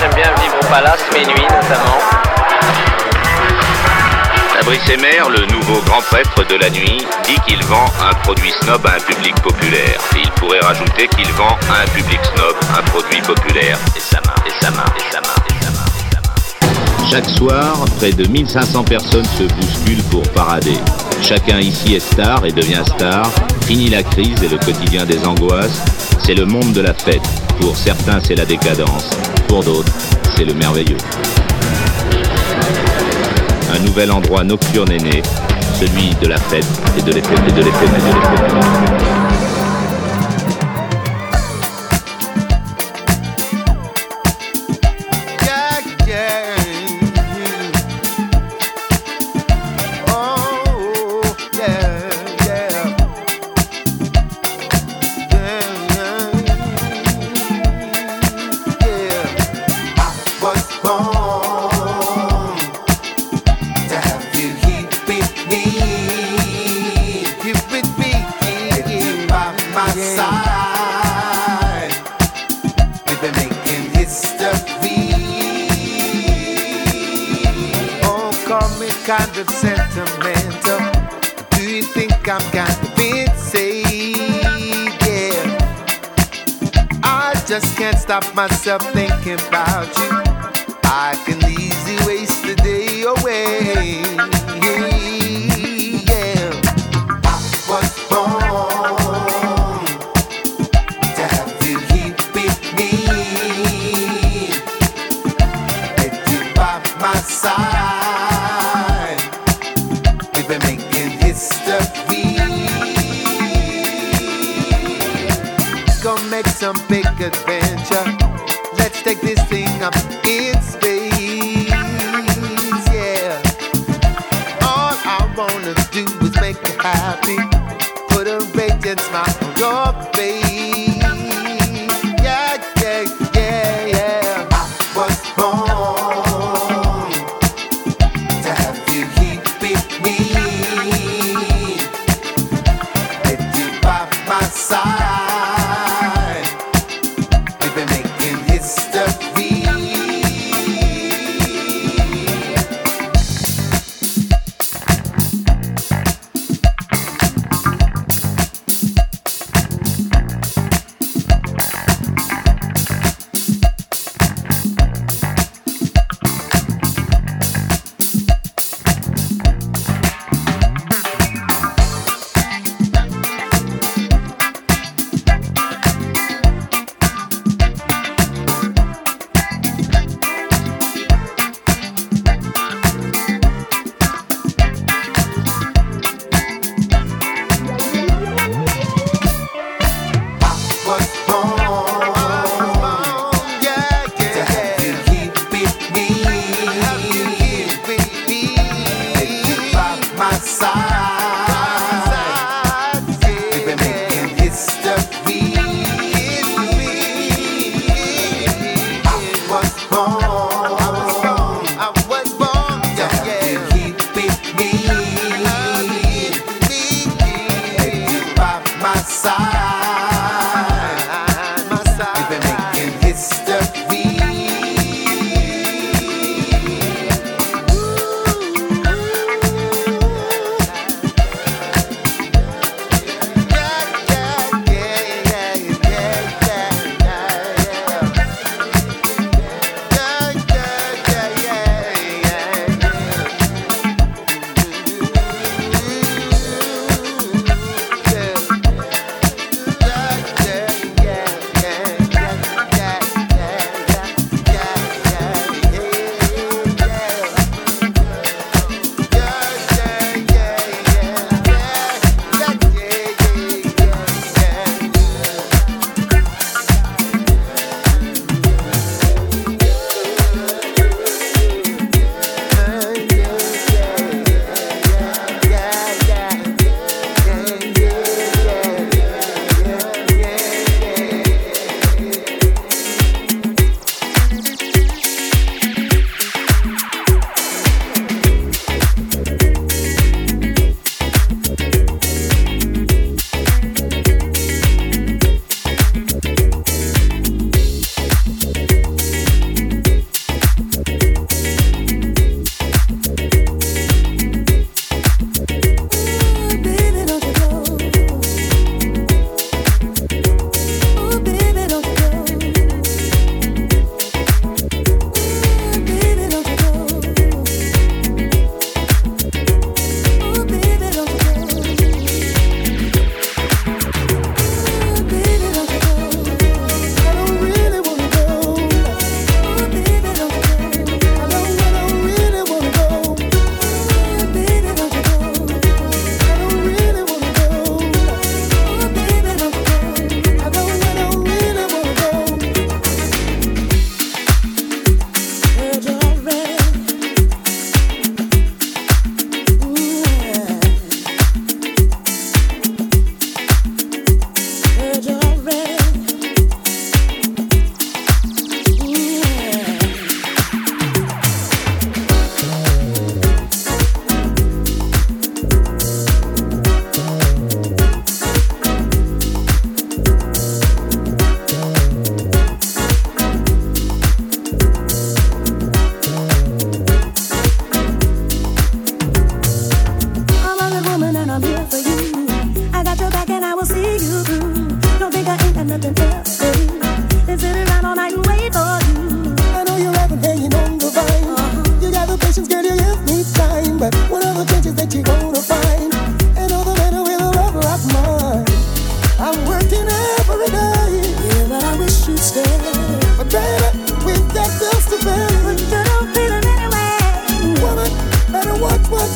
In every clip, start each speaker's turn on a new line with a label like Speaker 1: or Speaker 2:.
Speaker 1: j'aime bien vivre au palace, mes nuits notamment.
Speaker 2: Fabrice Emer, le nouveau grand prêtre de la nuit, dit qu'il vend un produit snob à un public populaire. Et il pourrait rajouter qu'il vend à un public snob un produit populaire. Et ça marche, et ça marche, et ça marche, et ça marche, et ça marche.
Speaker 3: Chaque soir, près de 1500 personnes se bousculent pour parader. Chacun ici est star et devient star. Fini la crise et le quotidien des angoisses. C'est le monde de la fête. Pour certains, c'est la décadence. Pour d'autres, c'est le merveilleux. Un nouvel endroit nocturne est né, celui de la fête et de l'effet
Speaker 4: stop myself thinking about you.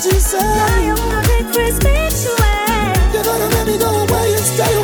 Speaker 4: you say. you wanna be Christmas. You gotta let me go away and
Speaker 5: stay away.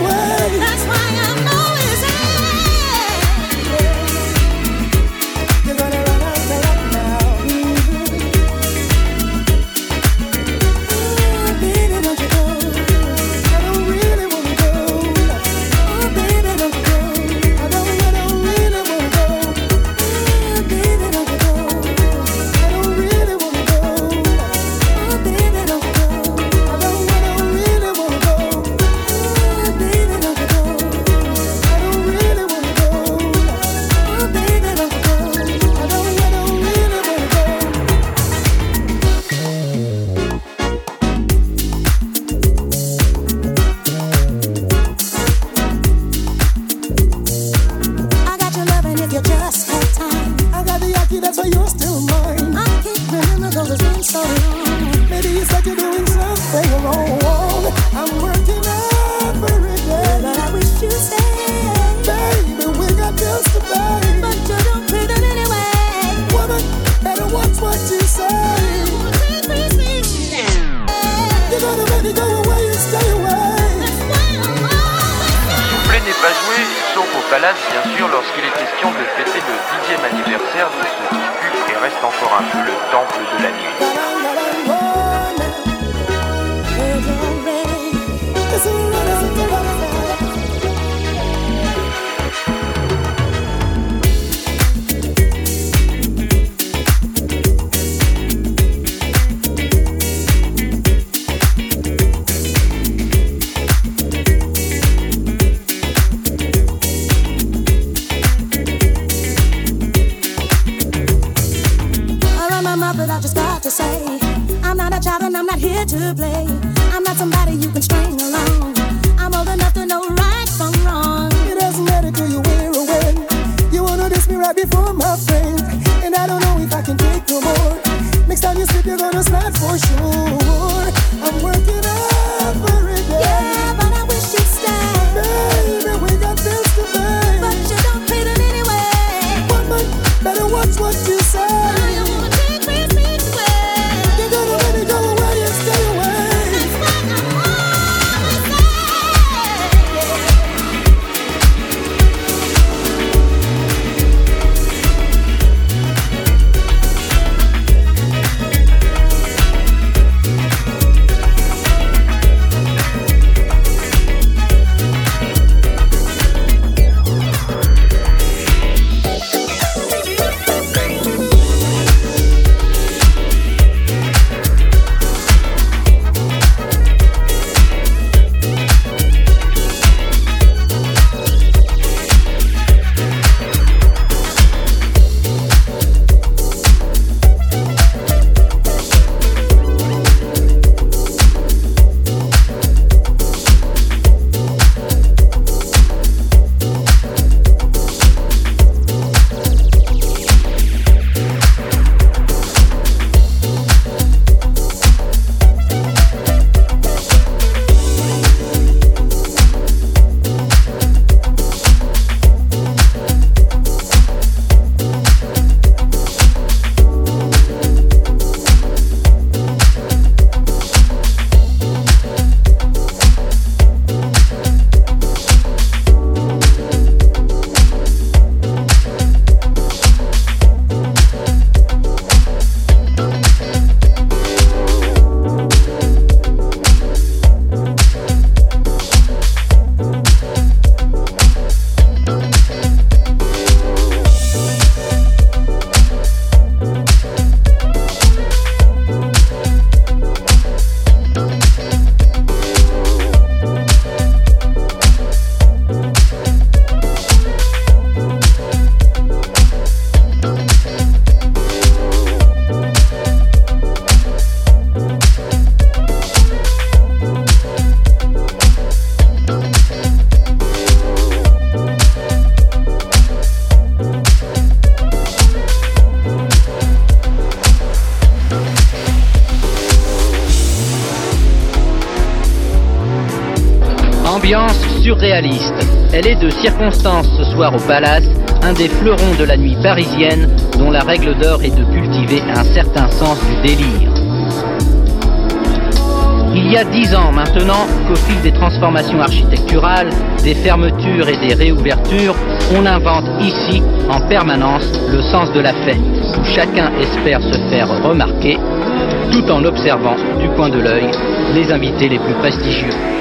Speaker 5: Elle est de circonstance ce soir au Palace, un des fleurons de la nuit parisienne dont la règle d'or est de cultiver un certain sens du délire. Il y a dix ans maintenant qu'au fil des transformations architecturales, des fermetures et des réouvertures, on invente ici en permanence le sens de la fête, où chacun espère se faire remarquer, tout en observant du coin de l'œil les invités les plus prestigieux.